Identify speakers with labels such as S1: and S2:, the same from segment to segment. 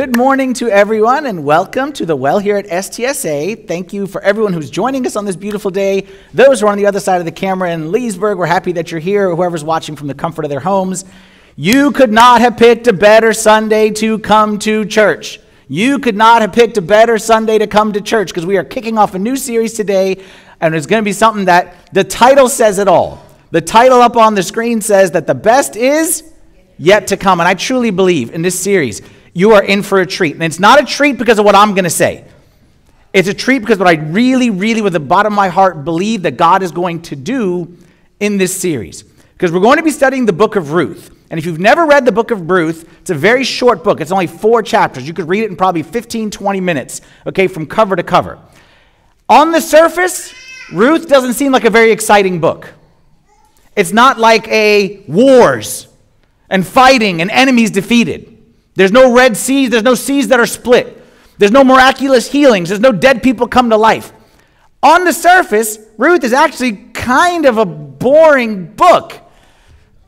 S1: good morning to everyone and welcome to the well here at STSA. Thank you for everyone who's joining us on this beautiful day. Those who are on the other side of the camera in Leesburg, we're happy that you're here, whoever's watching from the comfort of their homes. You could not have picked a better Sunday to come to church. You could not have picked a better Sunday to come to church because we are kicking off a new series today and it's going to be something that the title says it all. The title up on the screen says that the best is yet to come. And I truly believe in this series, you are in for a treat. And it's not a treat because of what I'm going to say. It's a treat because what I really, really, with the bottom of my heart, believe that God is going to do in this series. Because we're going to be studying the book of Ruth. And if you've never read the book of Ruth, it's a very short book. It's only four chapters. You could read it in probably 15, 20 minutes, okay, from cover to cover. On the surface, Ruth doesn't seem like a very exciting book. It's not like a wars and fighting and enemies defeated. There's no red seas, there's no seas that are split. There's no miraculous healings, there's no dead people come to life. On the surface, Ruth is actually kind of a boring book.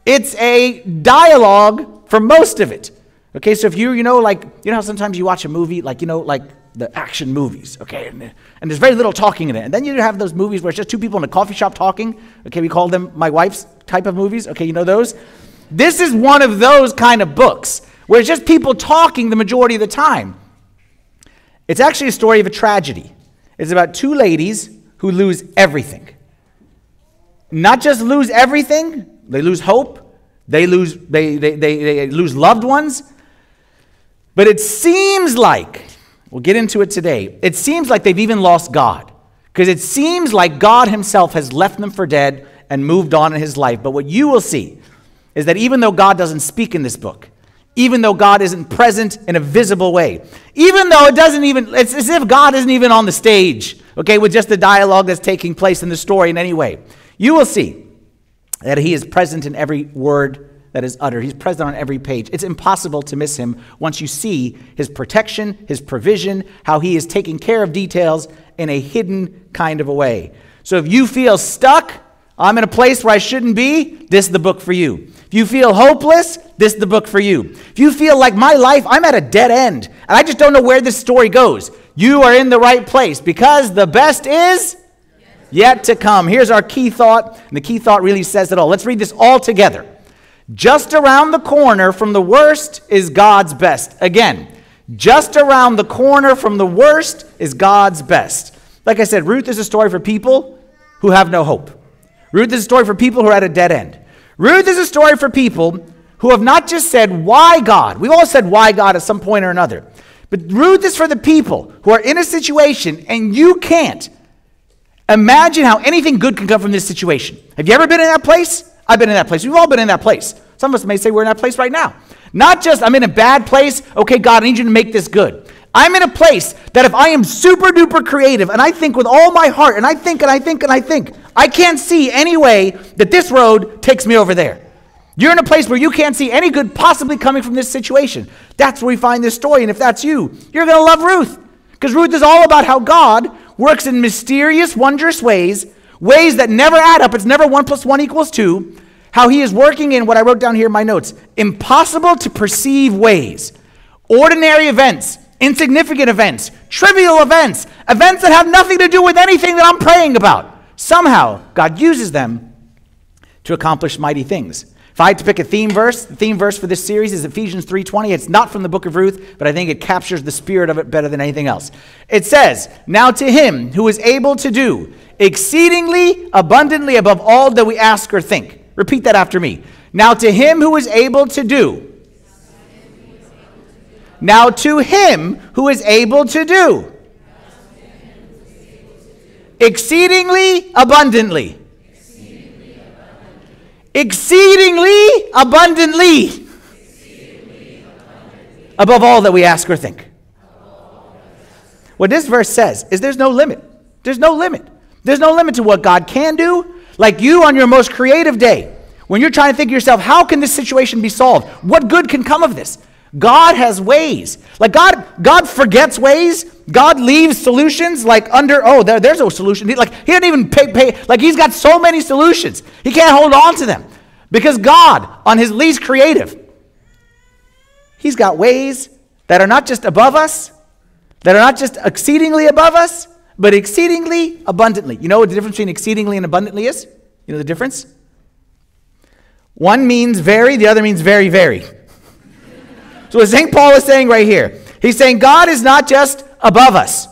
S1: It's a dialogue for most of it. Okay, so if you, you know, like, you know how sometimes you watch a movie, like, you know, like the action movies, okay, and, and there's very little talking in it. And then you have those movies where it's just two people in a coffee shop talking. Okay, we call them my wife's type of movies. Okay, you know those? This is one of those kind of books where it's just people talking the majority of the time. It's actually a story of a tragedy. It's about two ladies who lose everything. Not just lose everything, they lose hope, they lose, they, they, they, they lose loved ones. But it seems like, we'll get into it today, it seems like they've even lost God. Because it seems like God Himself has left them for dead and moved on in His life. But what you will see is that even though God doesn't speak in this book, even though God isn't present in a visible way, even though it doesn't even, it's as if God isn't even on the stage, okay, with just the dialogue that's taking place in the story in any way, you will see that He is present in every word that is uttered. He's present on every page. It's impossible to miss Him once you see His protection, His provision, how He is taking care of details in a hidden kind of a way. So if you feel stuck, I'm in a place where I shouldn't be, this is the book for you. If you feel hopeless, this is the book for you. If you feel like my life, I'm at a dead end, and I just don't know where this story goes, you are in the right place because the best is yet to come. Here's our key thought, and the key thought really says it all. Let's read this all together. Just around the corner from the worst is God's best. Again, just around the corner from the worst is God's best. Like I said, Ruth is a story for people who have no hope. Ruth is a story for people who are at a dead end. Ruth is a story for people who have not just said, Why God? We've all said, Why God at some point or another. But Ruth is for the people who are in a situation and you can't imagine how anything good can come from this situation. Have you ever been in that place? I've been in that place. We've all been in that place. Some of us may say we're in that place right now. Not just, I'm in a bad place. Okay, God, I need you to make this good. I'm in a place that if I am super duper creative and I think with all my heart and I think and I think and I think, I can't see any way that this road takes me over there. You're in a place where you can't see any good possibly coming from this situation. That's where we find this story. And if that's you, you're going to love Ruth. Because Ruth is all about how God works in mysterious, wondrous ways, ways that never add up. It's never one plus one equals two. How he is working in what I wrote down here in my notes impossible to perceive ways, ordinary events insignificant events, trivial events, events that have nothing to do with anything that I'm praying about. Somehow, God uses them to accomplish mighty things. If I had to pick a theme verse, the theme verse for this series is Ephesians 3:20. It's not from the book of Ruth, but I think it captures the spirit of it better than anything else. It says, "Now to him who is able to do exceedingly abundantly above all that we ask or think." Repeat that after me. Now to him who is able to do now to him who is able to do exceedingly abundantly. Exceedingly abundantly. Above all that we ask or think. What this verse says is there's no limit. There's no limit. There's no limit to what God can do. Like you on your most creative day, when you're trying to think to yourself, how can this situation be solved? What good can come of this? God has ways. Like God, God forgets ways. God leaves solutions like under, oh, there, there's no solution. He, like he didn't even pay, pay, like he's got so many solutions. He can't hold on to them. Because God, on his least creative, he's got ways that are not just above us, that are not just exceedingly above us, but exceedingly abundantly. You know what the difference between exceedingly and abundantly is? You know the difference? One means very, the other means very, very. So what St. Paul is saying right here, he's saying God is not just above us.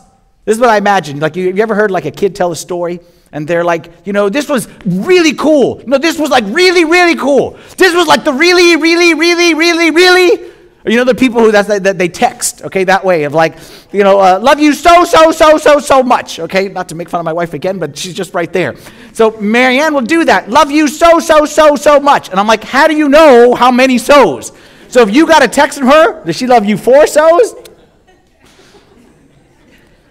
S1: This is what I imagine. Like, you, you ever heard like a kid tell a story? And they're like, you know, this was really cool. No, this was like really, really cool. This was like the really, really, really, really, really. You know the people who that's that they text, okay, that way of like, you know, uh, love you so, so, so, so, so much. Okay, not to make fun of my wife again, but she's just right there. So Marianne will do that. Love you so, so, so, so much. And I'm like, how do you know how many so's? So if you got a text from her, does she love you four so's?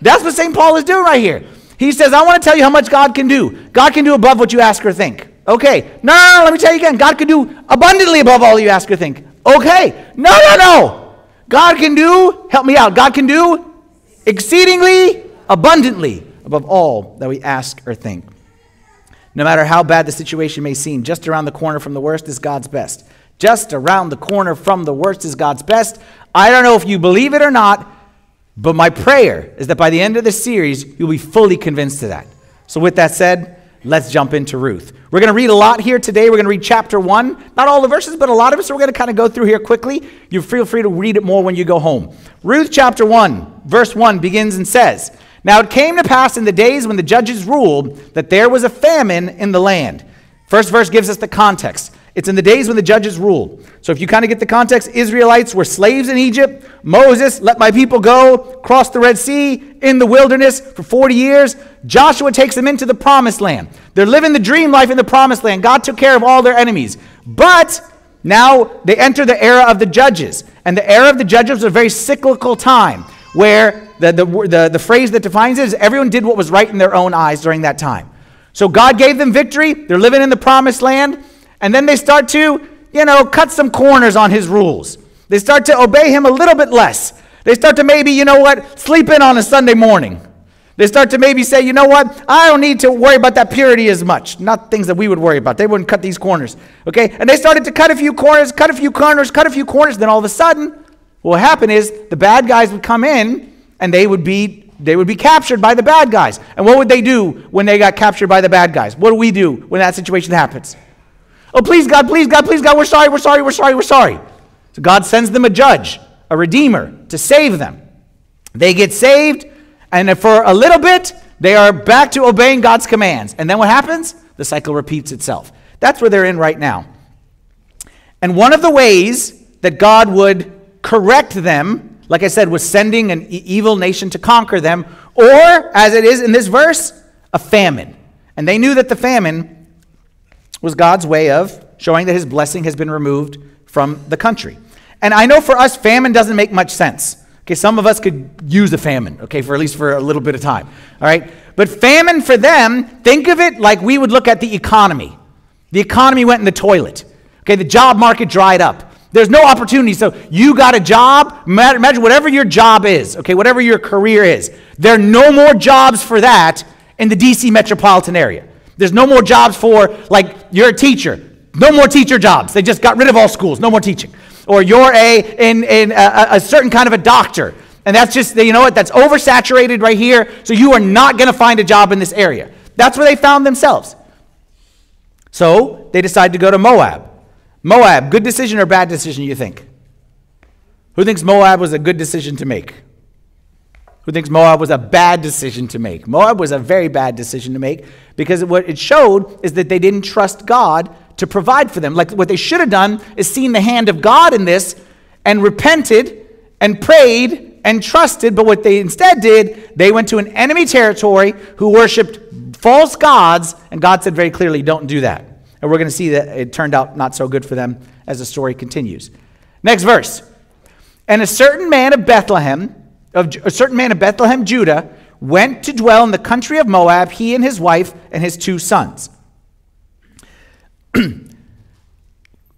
S1: That's what St. Paul is doing right here. He says, I want to tell you how much God can do. God can do above what you ask or think. Okay. No, no, no, let me tell you again. God can do abundantly above all you ask or think. Okay. No, no, no. God can do, help me out. God can do exceedingly abundantly above all that we ask or think. No matter how bad the situation may seem, just around the corner from the worst is God's best. Just around the corner from the worst is God's best. I don't know if you believe it or not, but my prayer is that by the end of this series, you'll be fully convinced of that. So, with that said, let's jump into Ruth. We're going to read a lot here today. We're going to read chapter one. Not all the verses, but a lot of it. So, we're going to kind of go through here quickly. You feel free to read it more when you go home. Ruth chapter 1, verse 1 begins and says, Now it came to pass in the days when the judges ruled that there was a famine in the land. First verse gives us the context. It's in the days when the judges ruled. So if you kind of get the context, Israelites were slaves in Egypt. Moses let my people go, cross the Red Sea in the wilderness for 40 years. Joshua takes them into the promised land. They're living the dream life in the promised land. God took care of all their enemies. But now they enter the era of the judges. And the era of the judges was a very cyclical time where the, the, the, the phrase that defines it is everyone did what was right in their own eyes during that time. So God gave them victory. They're living in the promised land. And then they start to, you know, cut some corners on his rules. They start to obey him a little bit less. They start to maybe, you know what, sleep in on a Sunday morning. They start to maybe say, you know what, I don't need to worry about that purity as much. Not things that we would worry about. They wouldn't cut these corners. Okay? And they started to cut a few corners, cut a few corners, cut a few corners. Then all of a sudden, what would happen is the bad guys would come in and they would be they would be captured by the bad guys. And what would they do when they got captured by the bad guys? What do we do when that situation happens? Oh, please, God, please, God, please, God, we're sorry, we're sorry, we're sorry, we're sorry. So God sends them a judge, a redeemer, to save them. They get saved, and for a little bit, they are back to obeying God's commands. And then what happens? The cycle repeats itself. That's where they're in right now. And one of the ways that God would correct them, like I said, was sending an evil nation to conquer them, or, as it is in this verse, a famine. And they knew that the famine was God's way of showing that his blessing has been removed from the country. And I know for us, famine doesn't make much sense. Okay, some of us could use a famine, okay, for at least for a little bit of time. All right? But famine for them, think of it like we would look at the economy. The economy went in the toilet. Okay, the job market dried up. There's no opportunity. So you got a job, imagine whatever your job is, okay, whatever your career is. There are no more jobs for that in the DC metropolitan area. There's no more jobs for, like, you're a teacher. No more teacher jobs. They just got rid of all schools. No more teaching. Or you're a, in, in a, a certain kind of a doctor. And that's just, you know what, that's oversaturated right here. So you are not going to find a job in this area. That's where they found themselves. So they decide to go to Moab. Moab, good decision or bad decision, you think? Who thinks Moab was a good decision to make? Who thinks Moab was a bad decision to make. Moab was a very bad decision to make because what it showed is that they didn't trust God to provide for them. Like what they should have done is seen the hand of God in this and repented and prayed and trusted. But what they instead did, they went to an enemy territory who worshiped false gods, and God said very clearly, don't do that. And we're going to see that it turned out not so good for them as the story continues. Next verse. And a certain man of Bethlehem, of a certain man of Bethlehem, Judah, went to dwell in the country of Moab, he and his wife and his two sons.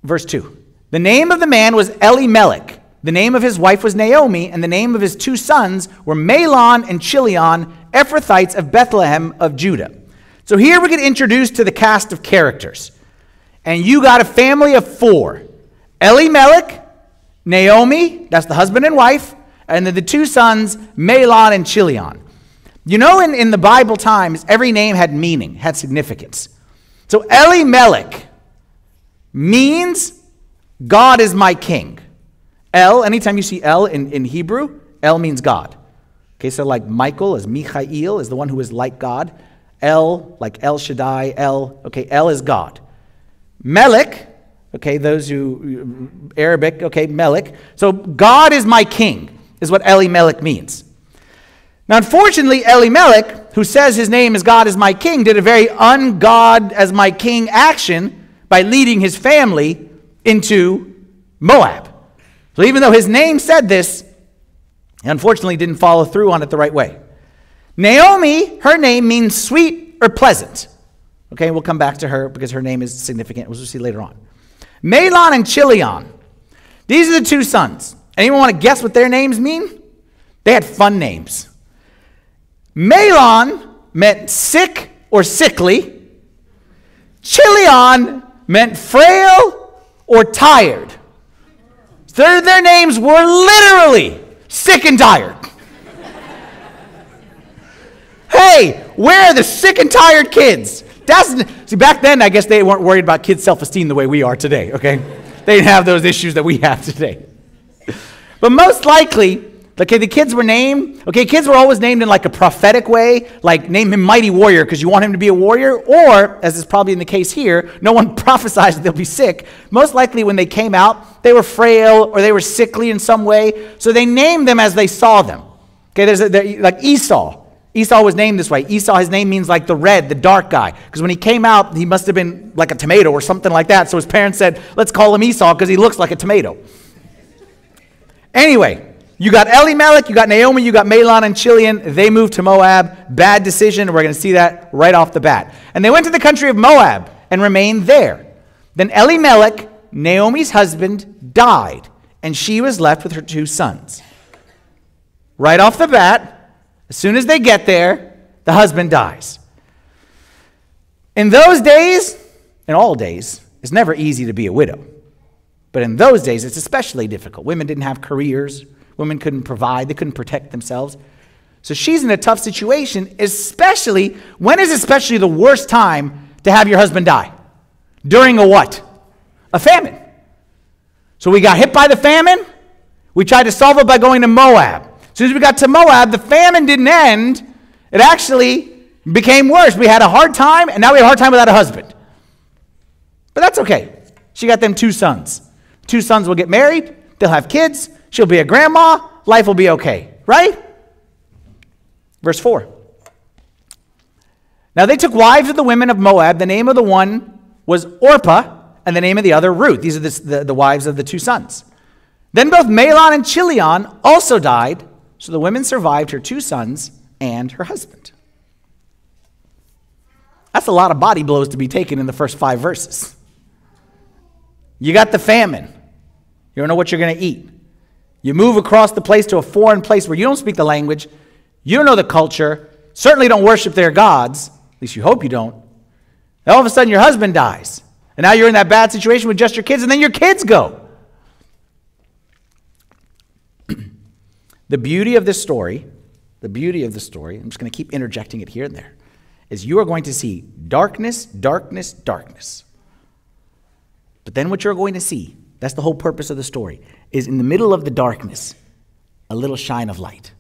S1: Verse 2. The name of the man was Elimelech. The name of his wife was Naomi, and the name of his two sons were Mahlon and Chilion, Ephrathites of Bethlehem of Judah. So here we get introduced to the cast of characters. And you got a family of four Elimelech, Naomi, that's the husband and wife, and then the two sons, Mahlon and Chilion. You know, in, in the Bible times, every name had meaning, had significance. So Elimelech means God is my king. El, anytime you see El in, in Hebrew, El means God. Okay, so like Michael is Michael, is the one who is like God. El, like El Shaddai, El, okay, El is God. Melech, okay, those who, Arabic, okay, Melech. So God is my king, is what Elimelech means. Now, unfortunately, Elimelech, who says his name is God is my king, did a very ungod as my king action by leading his family into Moab. So even though his name said this, he unfortunately didn't follow through on it the right way. Naomi, her name means sweet or pleasant. Okay, we'll come back to her because her name is significant. We'll see later on. Mahlon and Chilion. These are the two sons. Anyone want to guess what their names mean? They had fun names. Mahlon meant sick or sickly. Chilion meant frail or tired. Their, their names were literally sick and tired. hey, where are the sick and tired kids? That's, see, back then, I guess they weren't worried about kids' self esteem the way we are today, okay? They didn't have those issues that we have today. But most likely, okay, the kids were named, okay, kids were always named in like a prophetic way, like name him Mighty Warrior because you want him to be a warrior, or, as is probably in the case here, no one prophesies that they'll be sick. Most likely, when they came out, they were frail or they were sickly in some way, so they named them as they saw them. Okay, there's a, like Esau. Esau was named this way. Esau, his name means like the red, the dark guy. Because when he came out, he must have been like a tomato or something like that. So his parents said, let's call him Esau because he looks like a tomato. Anyway, you got Elimelech, you got Naomi, you got Mahlon and Chilion. They moved to Moab. Bad decision. We're going to see that right off the bat. And they went to the country of Moab and remained there. Then Elimelech, Naomi's husband, died, and she was left with her two sons. Right off the bat, as soon as they get there, the husband dies. In those days, in all days, it's never easy to be a widow. But in those days, it's especially difficult. Women didn't have careers, women couldn't provide, they couldn't protect themselves. So she's in a tough situation, especially when is especially the worst time to have your husband die? During a what? A famine. So we got hit by the famine. We tried to solve it by going to Moab. As soon as we got to Moab, the famine didn't end. It actually became worse. We had a hard time, and now we have a hard time without a husband. But that's okay. She got them two sons. Two sons will get married, they'll have kids, she'll be a grandma, life will be okay, right? Verse 4. Now they took wives of the women of Moab. The name of the one was Orpah, and the name of the other Ruth. These are the, the, the wives of the two sons. Then both Mahlon and Chilion also died, so the women survived her two sons and her husband. That's a lot of body blows to be taken in the first five verses. You got the famine. You don't know what you're going to eat. You move across the place to a foreign place where you don't speak the language, you don't know the culture, certainly don't worship their gods, at least you hope you don't. And all of a sudden, your husband dies. And now you're in that bad situation with just your kids, and then your kids go. The beauty of this story, the beauty of the story, I'm just going to keep interjecting it here and there, is you are going to see darkness, darkness, darkness. But then what you're going to see, that's the whole purpose of the story, is in the middle of the darkness, a little shine of light,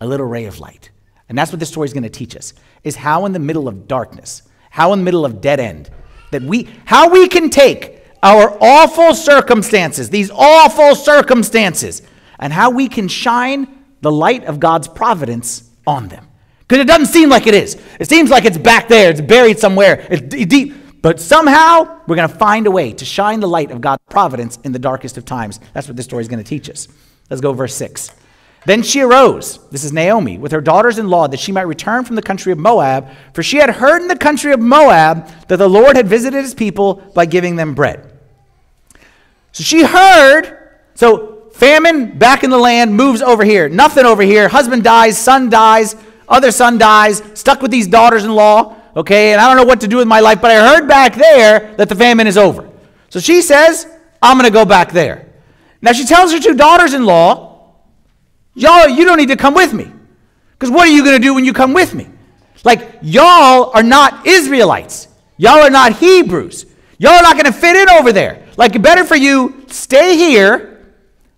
S1: a little ray of light. And that's what this story is going to teach us, is how in the middle of darkness, how in the middle of dead end, that we, how we can take our awful circumstances, these awful circumstances, and how we can shine the light of God's providence on them. Because it doesn't seem like it is. It seems like it's back there, it's buried somewhere, it's deep. But somehow, we're going to find a way to shine the light of God's providence in the darkest of times. That's what this story is going to teach us. Let's go, verse 6. Then she arose, this is Naomi, with her daughters in law, that she might return from the country of Moab, for she had heard in the country of Moab that the Lord had visited his people by giving them bread. So she heard, so Famine back in the land moves over here. Nothing over here. Husband dies, son dies, other son dies, stuck with these daughters in law, okay, and I don't know what to do with my life, but I heard back there that the famine is over. So she says, I'm going to go back there. Now she tells her two daughters in law, Y'all, you don't need to come with me. Because what are you going to do when you come with me? Like, y'all are not Israelites. Y'all are not Hebrews. Y'all are not going to fit in over there. Like, better for you stay here,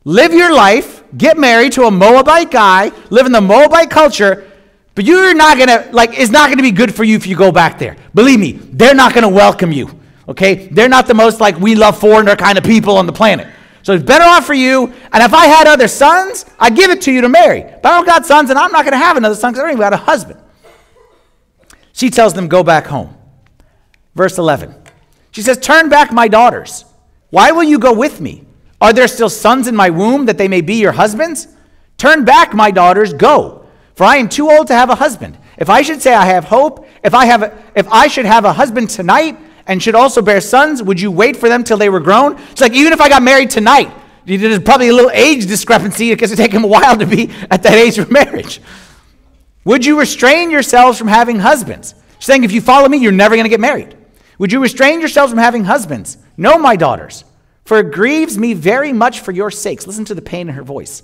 S1: live your life, get married to a Moabite guy, live in the Moabite culture, but you're not going to, like, it's not going to be good for you if you go back there. Believe me, they're not going to welcome you. Okay? They're not the most, like, we love foreigner kind of people on the planet. So it's better off for you. And if I had other sons, I'd give it to you to marry. But I don't got sons, and I'm not going to have another son because I don't even got a husband. She tells them, Go back home. Verse 11. She says, Turn back, my daughters. Why will you go with me? Are there still sons in my womb that they may be your husbands? Turn back, my daughters, go. For I am too old to have a husband. If I should say I have hope, if I, have a, if I should have a husband tonight, and should also bear sons, would you wait for them till they were grown? It's like, even if I got married tonight, there's probably a little age discrepancy because it take him a while to be at that age of marriage. Would you restrain yourselves from having husbands? She's saying, if you follow me, you're never going to get married. Would you restrain yourselves from having husbands? No, my daughters, for it grieves me very much for your sakes. Listen to the pain in her voice.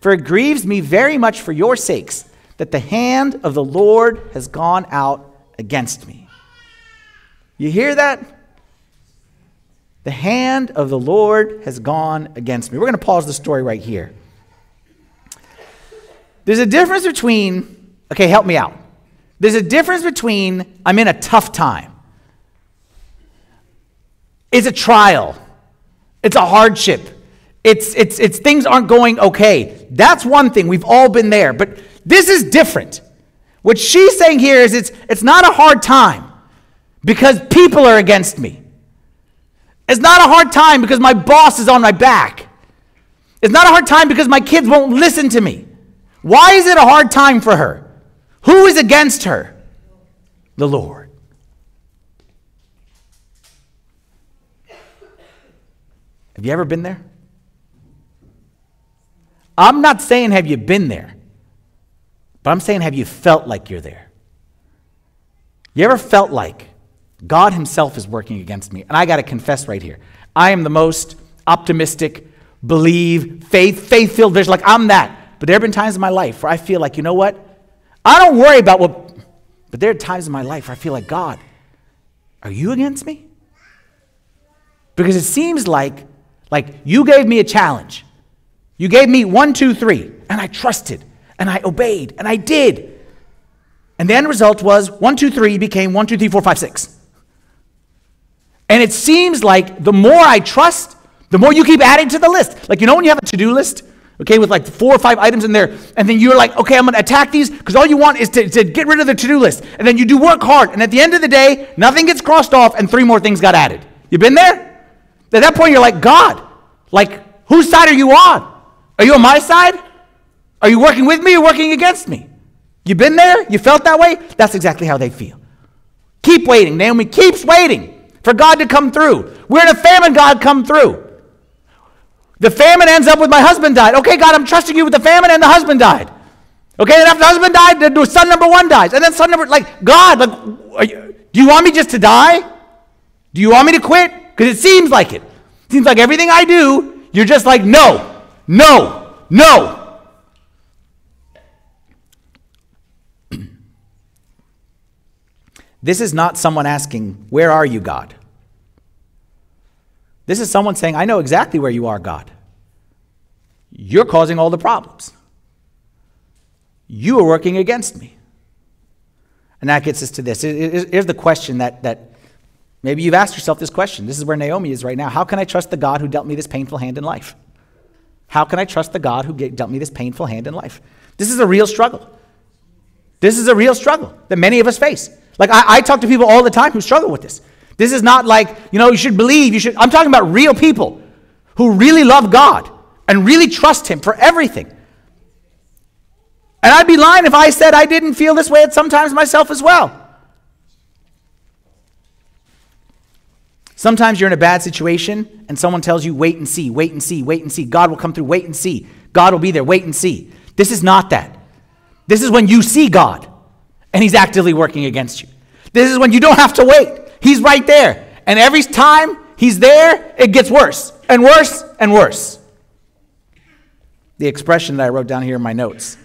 S1: For it grieves me very much for your sakes that the hand of the Lord has gone out against me. You hear that? The hand of the Lord has gone against me. We're going to pause the story right here. There's a difference between, okay, help me out. There's a difference between I'm in a tough time. It's a trial. It's a hardship. It's, it's, it's things aren't going okay. That's one thing. We've all been there. But this is different. What she's saying here is it's, it's not a hard time because people are against me. It's not a hard time because my boss is on my back. It's not a hard time because my kids won't listen to me. Why is it a hard time for her? Who is against her? The Lord. Have you ever been there? I'm not saying have you been there, but I'm saying have you felt like you're there? You ever felt like God Himself is working against me. And I got to confess right here I am the most optimistic, believe, faith, faith filled vision. Like I'm that. But there have been times in my life where I feel like, you know what? I don't worry about what, but there are times in my life where I feel like, God, are you against me? Because it seems like, like you gave me a challenge. You gave me one, two, three, and I trusted, and I obeyed, and I did. And the end result was one, two, three became one, two, three, four, five, six. And it seems like the more I trust, the more you keep adding to the list. Like, you know, when you have a to do list, okay, with like four or five items in there, and then you're like, okay, I'm gonna attack these because all you want is to, to get rid of the to do list. And then you do work hard, and at the end of the day, nothing gets crossed off, and three more things got added. You been there? At that point, you're like, God, like, whose side are you on? Are you on my side? Are you working with me or working against me? You been there? You felt that way? That's exactly how they feel. Keep waiting. Naomi keeps waiting for God to come through. We're in a famine, God, come through. The famine ends up with my husband died. Okay, God, I'm trusting you with the famine and the husband died. Okay, and after the husband died, the son number one dies. And then son number, like, God, like, you, do you want me just to die? Do you want me to quit? Because it seems like it. it. Seems like everything I do, you're just like, no, no, no. This is not someone asking, Where are you, God? This is someone saying, I know exactly where you are, God. You're causing all the problems. You are working against me. And that gets us to this. Here's the question that, that maybe you've asked yourself this question. This is where Naomi is right now. How can I trust the God who dealt me this painful hand in life? How can I trust the God who dealt me this painful hand in life? This is a real struggle. This is a real struggle that many of us face. Like, I, I talk to people all the time who struggle with this. This is not like, you know, you should believe, you should. I'm talking about real people who really love God and really trust Him for everything. And I'd be lying if I said I didn't feel this way at sometimes myself as well. Sometimes you're in a bad situation and someone tells you, wait and see, wait and see, wait and see. God will come through, wait and see. God will be there, wait and see. This is not that. This is when you see God and He's actively working against you. This is when you don't have to wait. He's right there. And every time He's there, it gets worse and worse and worse. the expression that I wrote down here in my notes.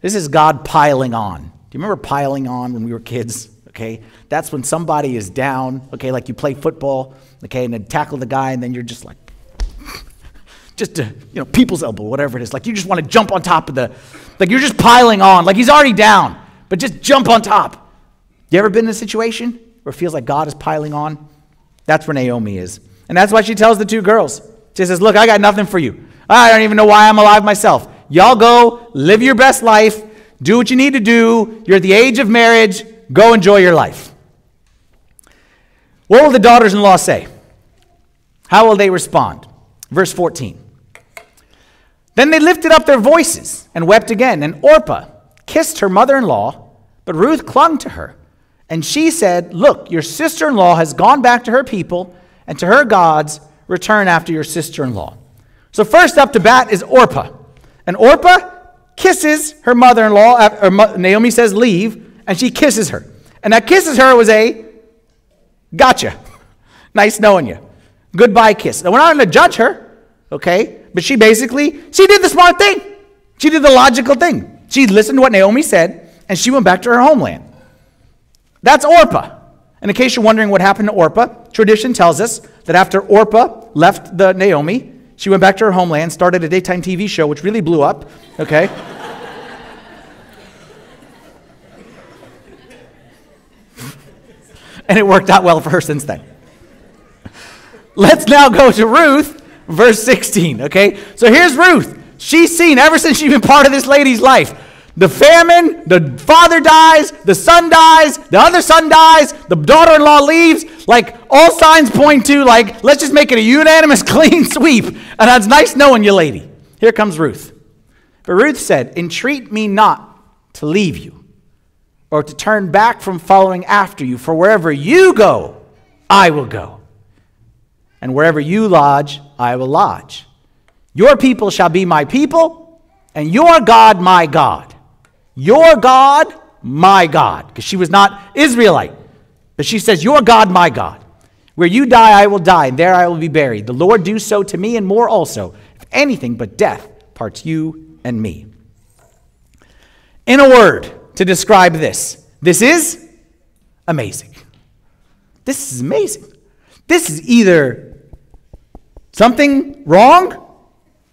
S1: This is God piling on. Do you remember piling on when we were kids? Okay, that's when somebody is down. Okay, like you play football. Okay, and then tackle the guy, and then you're just like, just to, you know, people's elbow, whatever it is. Like you just want to jump on top of the, like you're just piling on. Like he's already down, but just jump on top. You ever been in a situation where it feels like God is piling on? That's where Naomi is. And that's why she tells the two girls. She says, Look, I got nothing for you. I don't even know why I'm alive myself. Y'all go, live your best life, do what you need to do. You're at the age of marriage, go enjoy your life. What will the daughters in law say? How will they respond? Verse 14. Then they lifted up their voices and wept again, and Orpah kissed her mother in law, but Ruth clung to her. And she said, Look, your sister in law has gone back to her people and to her gods. Return after your sister in law. So, first up to bat is Orpah. And Orpah kisses her mother in law. Uh, Naomi says, Leave. And she kisses her. And that kisses her was a gotcha. nice knowing you. Goodbye kiss. Now, we're not going to judge her, okay? But she basically, she did the smart thing. She did the logical thing. She listened to what Naomi said, and she went back to her homeland. That's Orpah. And in case you're wondering what happened to Orpah, tradition tells us that after Orpah left the Naomi, she went back to her homeland, started a daytime TV show, which really blew up, okay? And it worked out well for her since then. Let's now go to Ruth, verse 16, okay? So here's Ruth. She's seen ever since she's been part of this lady's life. The famine, the father dies, the son dies, the other son dies, the daughter in law leaves. Like, all signs point to, like, let's just make it a unanimous clean sweep. And that's nice knowing you, lady. Here comes Ruth. But Ruth said, Entreat me not to leave you or to turn back from following after you, for wherever you go, I will go. And wherever you lodge, I will lodge. Your people shall be my people, and your God my God. Your God, my God. Because she was not Israelite. But she says, Your God, my God. Where you die, I will die, and there I will be buried. The Lord do so to me and more also, if anything but death parts you and me. In a word to describe this, this is amazing. This is amazing. This is either something wrong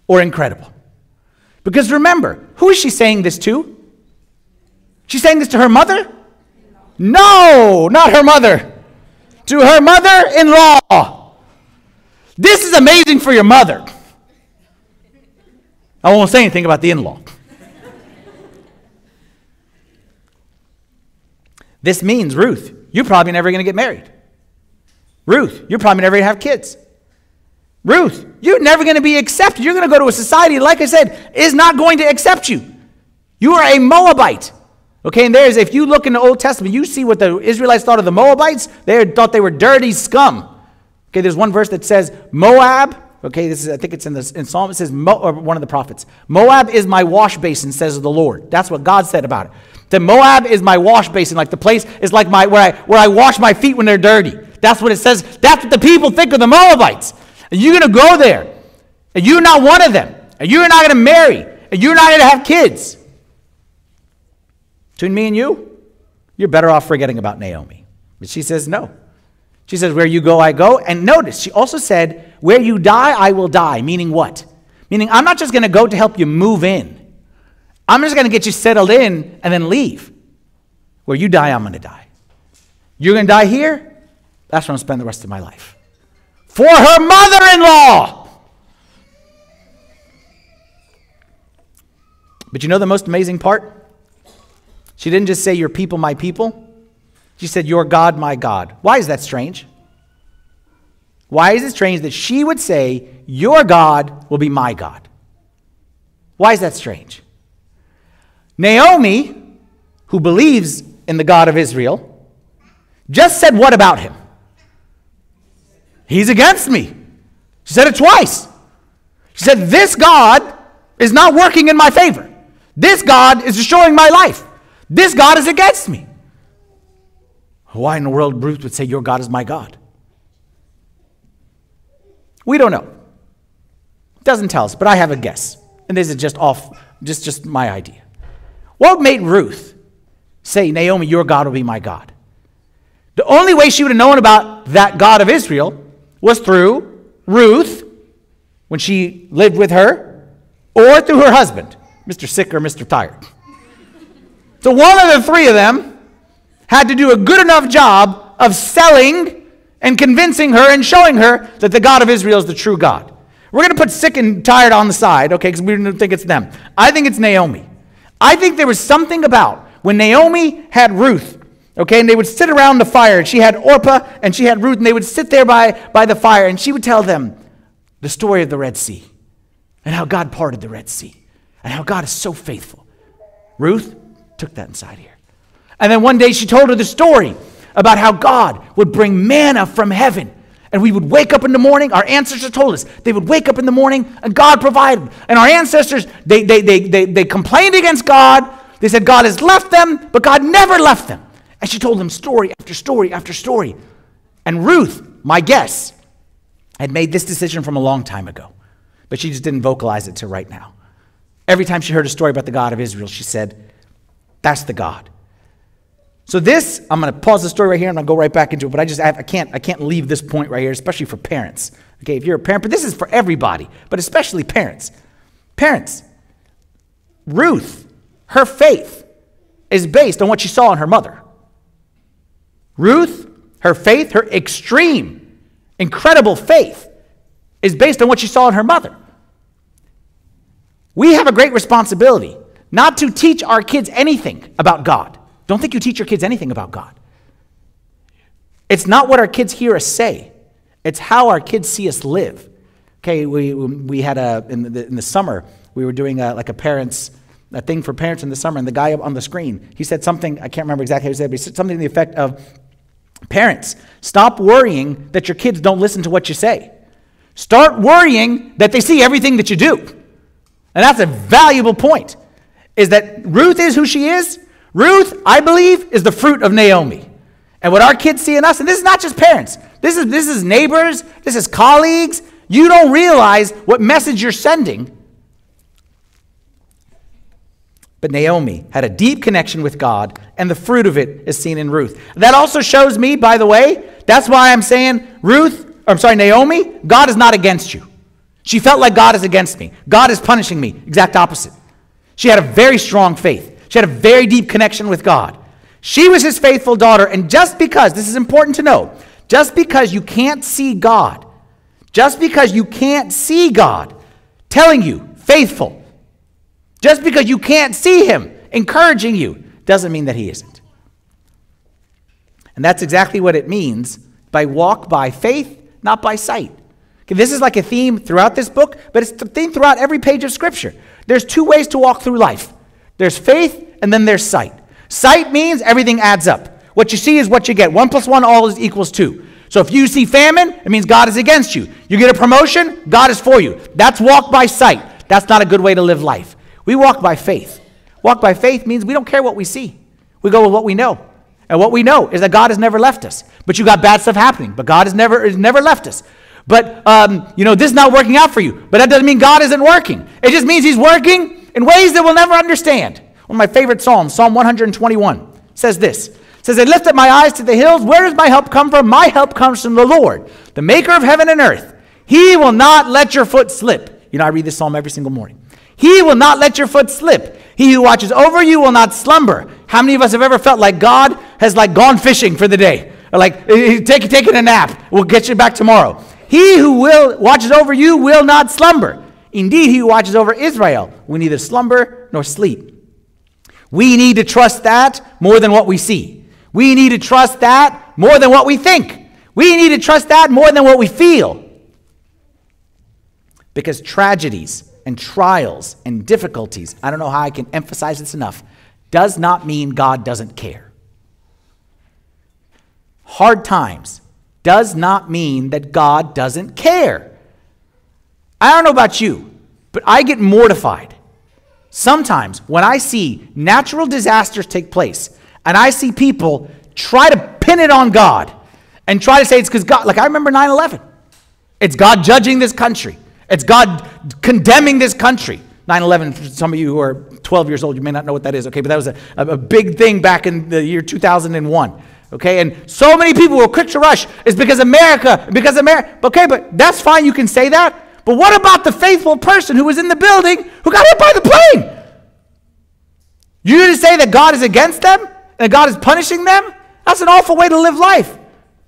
S1: or incredible. Because remember, who is she saying this to? She's saying this to her mother? No, not her mother. To her mother in law. This is amazing for your mother. I won't say anything about the in law. This means, Ruth, you're probably never going to get married. Ruth, you're probably never going to have kids. Ruth, you're never going to be accepted. You're going to go to a society, like I said, is not going to accept you. You are a Moabite. Okay, and there's, if you look in the Old Testament, you see what the Israelites thought of the Moabites. They thought they were dirty scum. Okay, there's one verse that says, Moab, okay, this is, I think it's in, the, in Psalm, it says, Mo, one of the prophets, Moab is my wash basin, says the Lord. That's what God said about it. That Moab is my wash basin, like the place is like my, where I, where I wash my feet when they're dirty. That's what it says. That's what the people think of the Moabites. And you're going to go there, and you're not one of them, and you're not going to marry, and you're not going to have kids. Between me and you, you're better off forgetting about Naomi. But she says, no. She says, Where you go, I go. And notice, she also said, Where you die, I will die. Meaning what? Meaning, I'm not just going to go to help you move in. I'm just going to get you settled in and then leave. Where you die, I'm going to die. You're going to die here? That's where I'm going to spend the rest of my life. For her mother in law. But you know the most amazing part? She didn't just say, Your people, my people. She said, Your God, my God. Why is that strange? Why is it strange that she would say, Your God will be my God? Why is that strange? Naomi, who believes in the God of Israel, just said, What about him? He's against me. She said it twice. She said, This God is not working in my favor. This God is destroying my life. This God is against me. Why in the world Ruth would say, Your God is my God? We don't know. It doesn't tell us, but I have a guess. and this is just off, just, just my idea. What made Ruth say, Naomi, your God will be my God? The only way she would have known about that God of Israel was through Ruth, when she lived with her, or through her husband, Mr. Sick or Mr. Tired. So one of the three of them had to do a good enough job of selling and convincing her and showing her that the God of Israel is the true God. We're going to put sick and tired on the side, okay, because we don't think it's them. I think it's Naomi. I think there was something about when Naomi had Ruth, okay, and they would sit around the fire, and she had Orpah and she had Ruth, and they would sit there by, by the fire, and she would tell them the story of the Red Sea and how God parted the Red Sea and how God is so faithful. Ruth took that inside here. And then one day she told her the story about how God would bring manna from heaven and we would wake up in the morning. Our ancestors told us they would wake up in the morning and God provided. And our ancestors, they, they, they, they, they complained against God. They said God has left them, but God never left them. And she told them story after story after story. And Ruth, my guess, had made this decision from a long time ago, but she just didn't vocalize it to right now. Every time she heard a story about the God of Israel, she said, That's the God. So this, I'm going to pause the story right here and I'll go right back into it. But I just I, I can't I can't leave this point right here, especially for parents. Okay, if you're a parent, but this is for everybody, but especially parents. Parents, Ruth, her faith is based on what she saw in her mother. Ruth, her faith, her extreme, incredible faith, is based on what she saw in her mother. We have a great responsibility not to teach our kids anything about God. Don't think you teach your kids anything about God. It's not what our kids hear us say, it's how our kids see us live. Okay, we, we had a, in the, in the summer, we were doing a, like a parents, a thing for parents in the summer, and the guy up on the screen, he said something, I can't remember exactly what he said, but he said something to the effect of, Parents, stop worrying that your kids don't listen to what you say. Start worrying that they see everything that you do. And that's a valuable point. Is that Ruth is who she is, Ruth, I believe, is the fruit of Naomi. And what our kids see in us, and this is not just parents, this is, this is neighbors, this is colleagues. You don't realize what message you're sending. But Naomi had a deep connection with God, and the fruit of it is seen in Ruth. That also shows me, by the way, that's why I'm saying, Ruth, I'm sorry, Naomi, God is not against you. She felt like God is against me. God is punishing me. Exact opposite. She had a very strong faith. She had a very deep connection with God. She was his faithful daughter, and just because, this is important to know, just because you can't see God, just because you can't see God telling you, faithful, just because you can't see him encouraging you, doesn't mean that he isn't. And that's exactly what it means by walk by faith, not by sight. Okay, this is like a theme throughout this book, but it's the theme throughout every page of Scripture. There's two ways to walk through life there's faith and then there's sight. Sight means everything adds up. What you see is what you get. One plus one all is equals two. So if you see famine, it means God is against you. You get a promotion, God is for you. That's walk by sight. That's not a good way to live life. We walk by faith. Walk by faith means we don't care what we see. We go with what we know. And what we know is that God has never left us. But you got bad stuff happening, but God has never, has never left us. But, um, you know, this is not working out for you. But that doesn't mean God isn't working. It just means He's working in ways that we'll never understand. One of my favorite Psalms, Psalm 121, says this. It says, I lift up my eyes to the hills. Where does my help come from? My help comes from the Lord, the maker of heaven and earth. He will not let your foot slip. You know, I read this psalm every single morning. He will not let your foot slip. He who watches over you will not slumber. How many of us have ever felt like God has like gone fishing for the day? Or like take, taking a nap. We'll get you back tomorrow. He who will watches over you will not slumber. Indeed, he who watches over Israel We neither slumber nor sleep. We need to trust that more than what we see. We need to trust that more than what we think. We need to trust that more than what we feel. Because tragedies and trials and difficulties, I don't know how I can emphasize this enough, does not mean God doesn't care. Hard times does not mean that God doesn't care. I don't know about you, but I get mortified sometimes when I see natural disasters take place and I see people try to pin it on God and try to say it's because God, like I remember 9 11. It's God judging this country, it's God condemning this country. 9 11, for some of you who are 12 years old, you may not know what that is, okay? But that was a, a big thing back in the year 2001. Okay, and so many people were quick to rush. It's because America, because America. Okay, but that's fine. You can say that. But what about the faithful person who was in the building who got hit by the plane? You to say that God is against them and God is punishing them? That's an awful way to live life.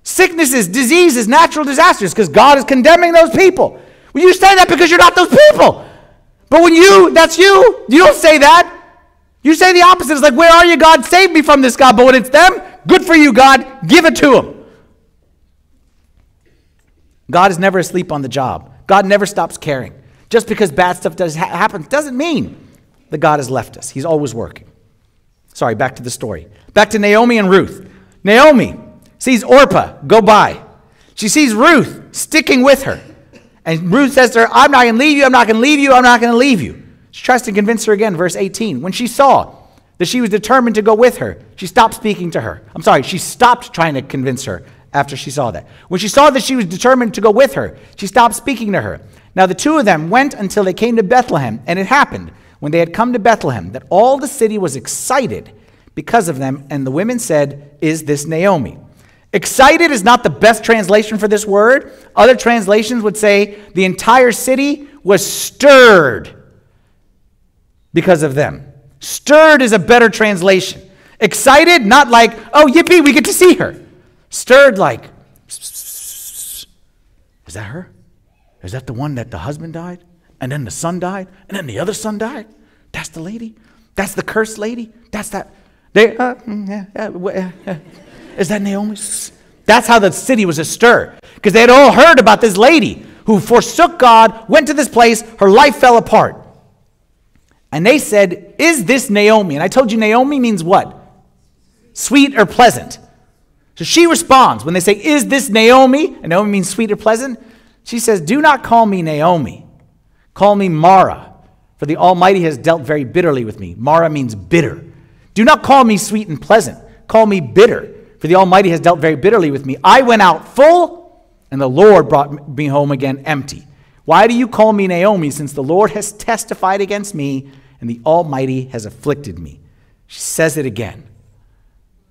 S1: Sicknesses, diseases, natural disasters, because God is condemning those people. Well, you say that because you're not those people. But when you, that's you, you don't say that. You say the opposite. It's like, where are you, God? Save me from this, God. But when it's them, good for you, God. Give it to them. God is never asleep on the job. God never stops caring. Just because bad stuff does ha- doesn't mean that God has left us. He's always working. Sorry, back to the story. Back to Naomi and Ruth. Naomi sees Orpah go by. She sees Ruth sticking with her. And Ruth says to her, I'm not going to leave you, I'm not going to leave you, I'm not going to leave you. She tries to convince her again, verse 18. When she saw that she was determined to go with her, she stopped speaking to her. I'm sorry, she stopped trying to convince her after she saw that. When she saw that she was determined to go with her, she stopped speaking to her. Now the two of them went until they came to Bethlehem, and it happened when they had come to Bethlehem that all the city was excited because of them, and the women said, Is this Naomi? Excited is not the best translation for this word. Other translations would say the entire city was stirred because of them. Stirred is a better translation. Excited, not like, oh, yippee, we get to see her. Stirred, like, is that her? Is that the one that the husband died? And then the son died? And then the other son died? That's the lady? That's the cursed lady? That's that. They, uh, mm, is that Naomi? That's how the city was astir. Because they had all heard about this lady who forsook God, went to this place, her life fell apart. And they said, Is this Naomi? And I told you Naomi means what? Sweet or pleasant. So she responds when they say, Is this Naomi? And Naomi means sweet or pleasant. She says, Do not call me Naomi. Call me Mara, for the Almighty has dealt very bitterly with me. Mara means bitter. Do not call me sweet and pleasant. Call me bitter, for the Almighty has dealt very bitterly with me. I went out full, and the Lord brought me home again empty. Why do you call me Naomi, since the Lord has testified against me? and the Almighty has afflicted me. She says it again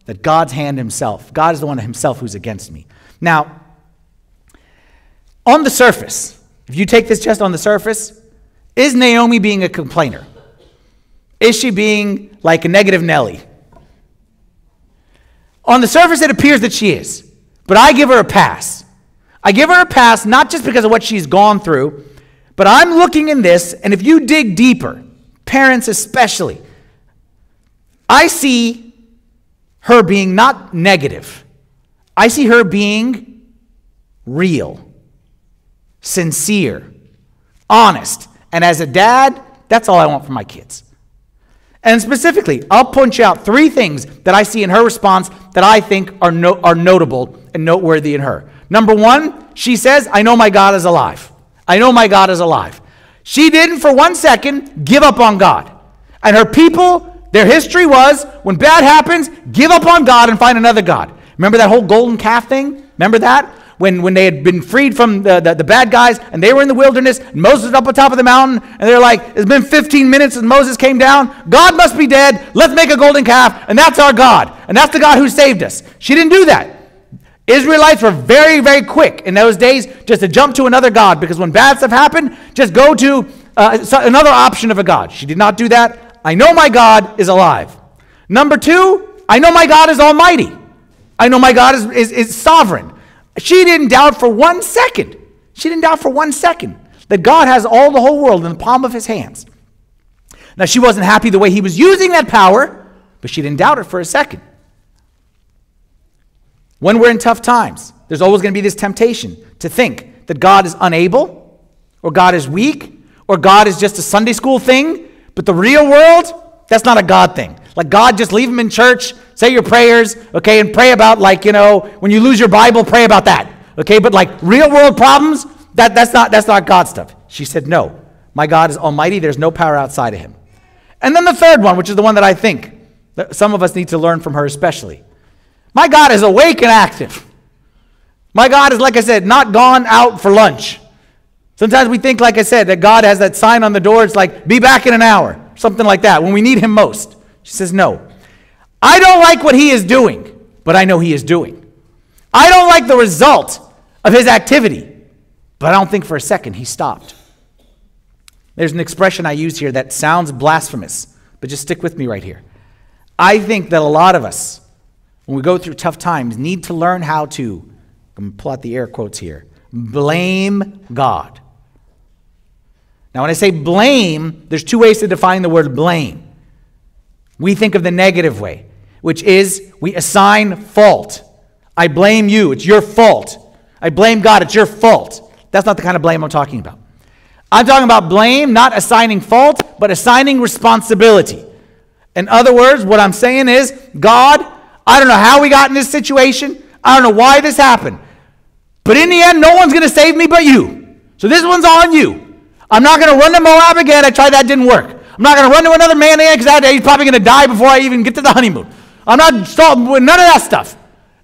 S1: that God's hand himself, God is the one himself who's against me. Now, on the surface, if you take this just on the surface, is Naomi being a complainer? Is she being like a negative Nelly? On the surface, it appears that she is, but I give her a pass. I give her a pass not just because of what she's gone through, but I'm looking in this, and if you dig deeper, parents especially, I see her being not negative. I see her being real, sincere, honest. And as a dad, that's all I want for my kids. And specifically, I'll punch out three things that I see in her response that I think are, no, are notable and noteworthy in her. Number one, she says, I know my God is alive. I know my God is alive. She didn't for one second give up on God. And her people, their history was when bad happens, give up on God and find another God. Remember that whole golden calf thing? Remember that? When, when they had been freed from the, the, the bad guys and they were in the wilderness, and Moses was up on top of the mountain, and they're like, It's been 15 minutes since Moses came down. God must be dead. Let's make a golden calf, and that's our God. And that's the God who saved us. She didn't do that. Israelites were very, very quick in those days just to jump to another God because when bad stuff happened, just go to uh, another option of a God. She did not do that. I know my God is alive. Number two, I know my God is almighty. I know my God is, is, is sovereign. She didn't doubt for one second. She didn't doubt for one second that God has all the whole world in the palm of his hands. Now, she wasn't happy the way he was using that power, but she didn't doubt it for a second. When we're in tough times, there's always going to be this temptation to think that God is unable, or God is weak, or God is just a Sunday school thing. But the real world, that's not a God thing. Like God, just leave them in church, say your prayers, okay, and pray about like you know when you lose your Bible, pray about that, okay. But like real world problems, that that's not that's not God stuff. She said, no, my God is Almighty. There's no power outside of Him. And then the third one, which is the one that I think that some of us need to learn from her, especially. My God is awake and active. My God is, like I said, not gone out for lunch. Sometimes we think, like I said, that God has that sign on the door. It's like, be back in an hour, something like that, when we need Him most. She says, no. I don't like what He is doing, but I know He is doing. I don't like the result of His activity, but I don't think for a second He stopped. There's an expression I use here that sounds blasphemous, but just stick with me right here. I think that a lot of us, when we go through tough times, need to learn how to, I'm going to pull out the air quotes here, blame God. Now, when I say blame, there's two ways to define the word blame. We think of the negative way, which is we assign fault. I blame you, it's your fault. I blame God, it's your fault. That's not the kind of blame I'm talking about. I'm talking about blame, not assigning fault, but assigning responsibility. In other words, what I'm saying is, God, I don't know how we got in this situation. I don't know why this happened. But in the end, no one's going to save me but you. So this one's on you. I'm not going to run to Moab again. I tried that, didn't work. I'm not going to run to another man again because he's probably going to die before I even get to the honeymoon. I'm not with none of that stuff.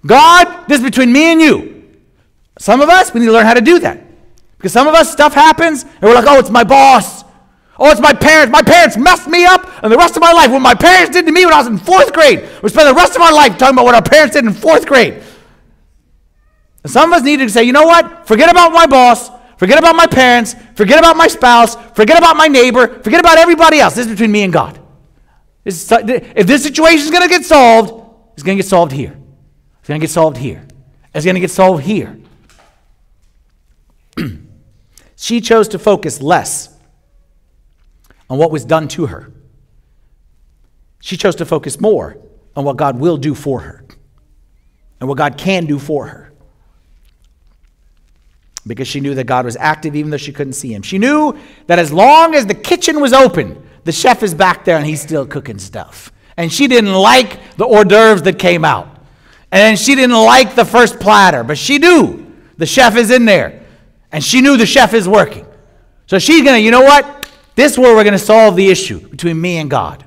S1: God, this is between me and you. Some of us, we need to learn how to do that. Because some of us, stuff happens, and we're like, oh, it's my boss. Oh, it's my parents. My parents messed me up, and the rest of my life, what my parents did to me when I was in fourth grade, we spend the rest of our life talking about what our parents did in fourth grade. And some of us need to say, you know what? Forget about my boss. Forget about my parents. Forget about my spouse. Forget about my neighbor. Forget about everybody else. This is between me and God. If this situation is going to get solved, it's going to get solved here. It's going to get solved here. It's going to get solved here. She chose to focus less on what was done to her. She chose to focus more on what God will do for her and what God can do for her. Because she knew that God was active even though she couldn't see him. She knew that as long as the kitchen was open, the chef is back there and he's still cooking stuff. And she didn't like the hors d'oeuvres that came out. And she didn't like the first platter, but she knew the chef is in there. And she knew the chef is working. So she's going to, you know what? This is where we're going to solve the issue between me and God.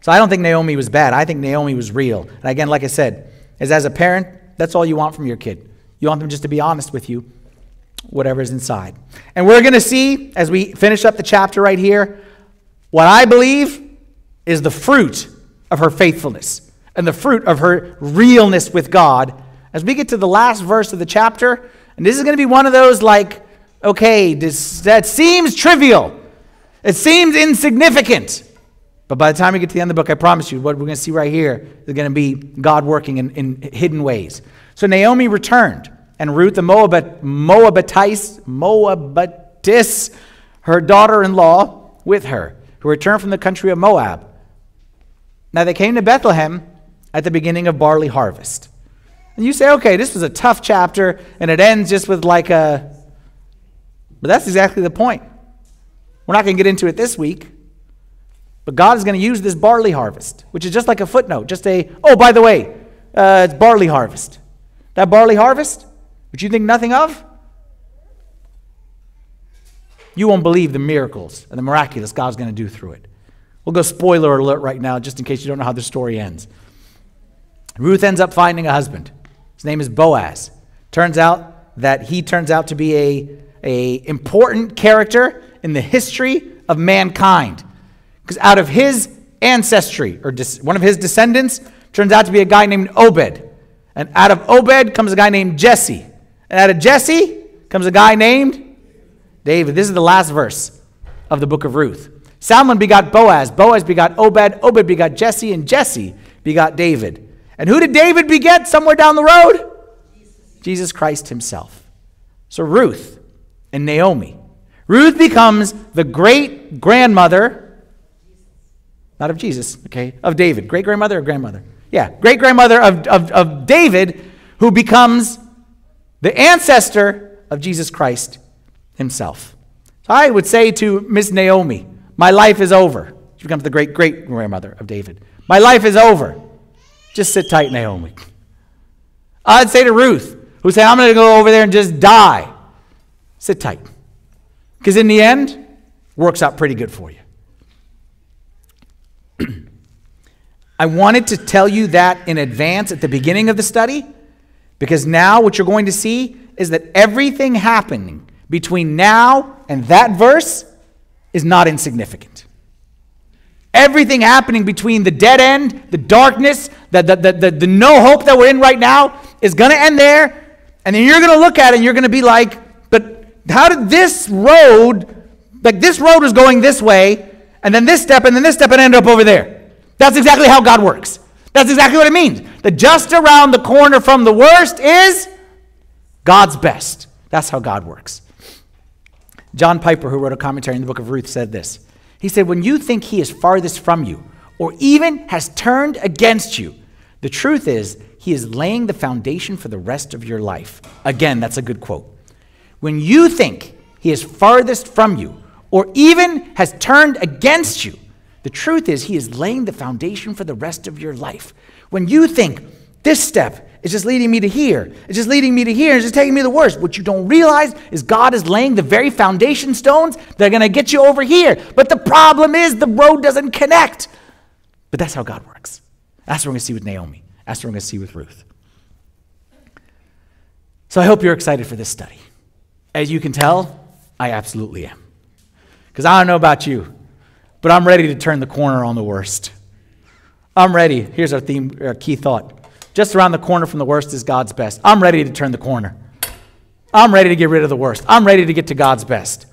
S1: So I don't think Naomi was bad. I think Naomi was real. And again, like I said, is as a parent, that's all you want from your kid. You want them just to be honest with you, whatever's inside. And we're going to see, as we finish up the chapter right here, what I believe is the fruit of her faithfulness and the fruit of her realness with God. As we get to the last verse of the chapter, and this is going to be one of those like, okay, this, that seems trivial. It seems insignificant. But by the time we get to the end of the book, I promise you, what we're going to see right here is going to be God working in, in hidden ways. So Naomi returned, and Ruth the Moabit, Moabitess, Moabitess, her daughter in law, with her, who returned from the country of Moab. Now they came to Bethlehem at the beginning of barley harvest. And you say, okay, this was a tough chapter, and it ends just with like a. But that's exactly the point. We're not going to get into it this week. But God is going to use this barley harvest, which is just like a footnote, just a, oh, by the way, uh, it's barley harvest. That barley harvest, which you think nothing of, you won't believe the miracles and the miraculous God's going to do through it. We'll go spoiler alert right now, just in case you don't know how the story ends. Ruth ends up finding a husband. His name is Boaz. Turns out that he turns out to be a, a important character in the history of mankind. Because out of his ancestry, or one of his descendants, turns out to be a guy named Obed. And out of Obed comes a guy named Jesse. And out of Jesse comes a guy named David. This is the last verse of the book of Ruth. Salmon begot Boaz. Boaz begot Obed. Obed begot Jesse. And Jesse begot David. And who did David beget somewhere down the road? Jesus, Jesus Christ himself. So Ruth and Naomi. Ruth becomes the great grandmother, not of Jesus, okay, of David. Great grandmother or grandmother? Yeah, great grandmother of, of, of David, who becomes the ancestor of Jesus Christ himself. So I would say to Miss Naomi, My life is over. She becomes the great great grandmother of David. My life is over. Just sit tight, Naomi. I'd say to Ruth, who said, I'm going to go over there and just die, sit tight. Because in the end, works out pretty good for you. I wanted to tell you that in advance at the beginning of the study, because now what you're going to see is that everything happening between now and that verse is not insignificant. Everything happening between the dead end, the darkness, the, the, the, the, the no hope that we're in right now is going to end there. And then you're going to look at it and you're going to be like, but how did this road, like this road was going this way, and then this step, and then this step, and end up over there? That's exactly how God works. That's exactly what it means. The just around the corner from the worst is God's best. That's how God works. John Piper, who wrote a commentary in the book of Ruth, said this. He said, When you think he is farthest from you, or even has turned against you, the truth is he is laying the foundation for the rest of your life. Again, that's a good quote. When you think he is farthest from you, or even has turned against you, the truth is he is laying the foundation for the rest of your life. When you think this step is just leading me to here. It's just leading me to here. It's just taking me to the worst. What you don't realize is God is laying the very foundation stones that are going to get you over here. But the problem is the road doesn't connect. But that's how God works. That's what we're going to see with Naomi. That's what we're going to see with Ruth. So I hope you're excited for this study. As you can tell, I absolutely am. Because I don't know about you, but I'm ready to turn the corner on the worst. I'm ready. Here's our theme, our key thought. Just around the corner from the worst is God's best. I'm ready to turn the corner. I'm ready to get rid of the worst. I'm ready to get to God's best.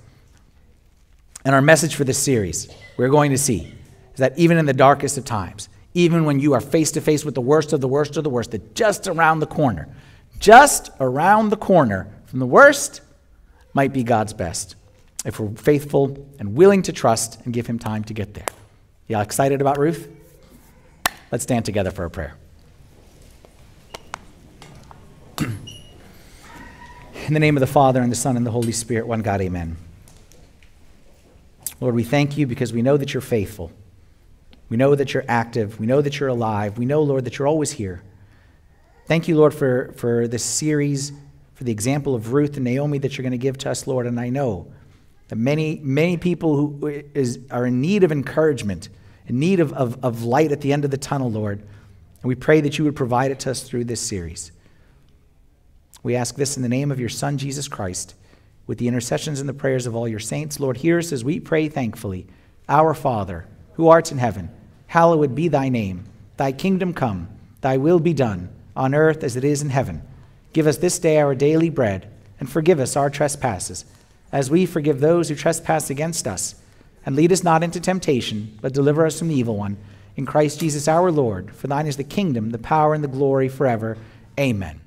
S1: And our message for this series, we're going to see, is that even in the darkest of times, even when you are face to face with the worst of the worst of the worst, that just around the corner, just around the corner from the worst might be God's best if we're faithful and willing to trust and give Him time to get there. Y'all excited about Ruth? Let's stand together for a prayer. In the name of the Father, and the Son, and the Holy Spirit, one God, amen. Lord, we thank you because we know that you're faithful. We know that you're active. We know that you're alive. We know, Lord, that you're always here. Thank you, Lord, for, for this series, for the example of Ruth and Naomi that you're going to give to us, Lord. And I know that many, many people who is, are in need of encouragement, in need of, of, of light at the end of the tunnel, Lord. And we pray that you would provide it to us through this series. We ask this in the name of your Son, Jesus Christ, with the intercessions and the prayers of all your saints. Lord, hear us as we pray thankfully. Our Father, who art in heaven, hallowed be thy name. Thy kingdom come, thy will be done, on earth as it is in heaven. Give us this day our daily bread, and forgive us our trespasses, as we forgive those who trespass against us. And lead us not into temptation, but deliver us from the evil one. In Christ Jesus our Lord, for thine is the kingdom, the power, and the glory forever. Amen.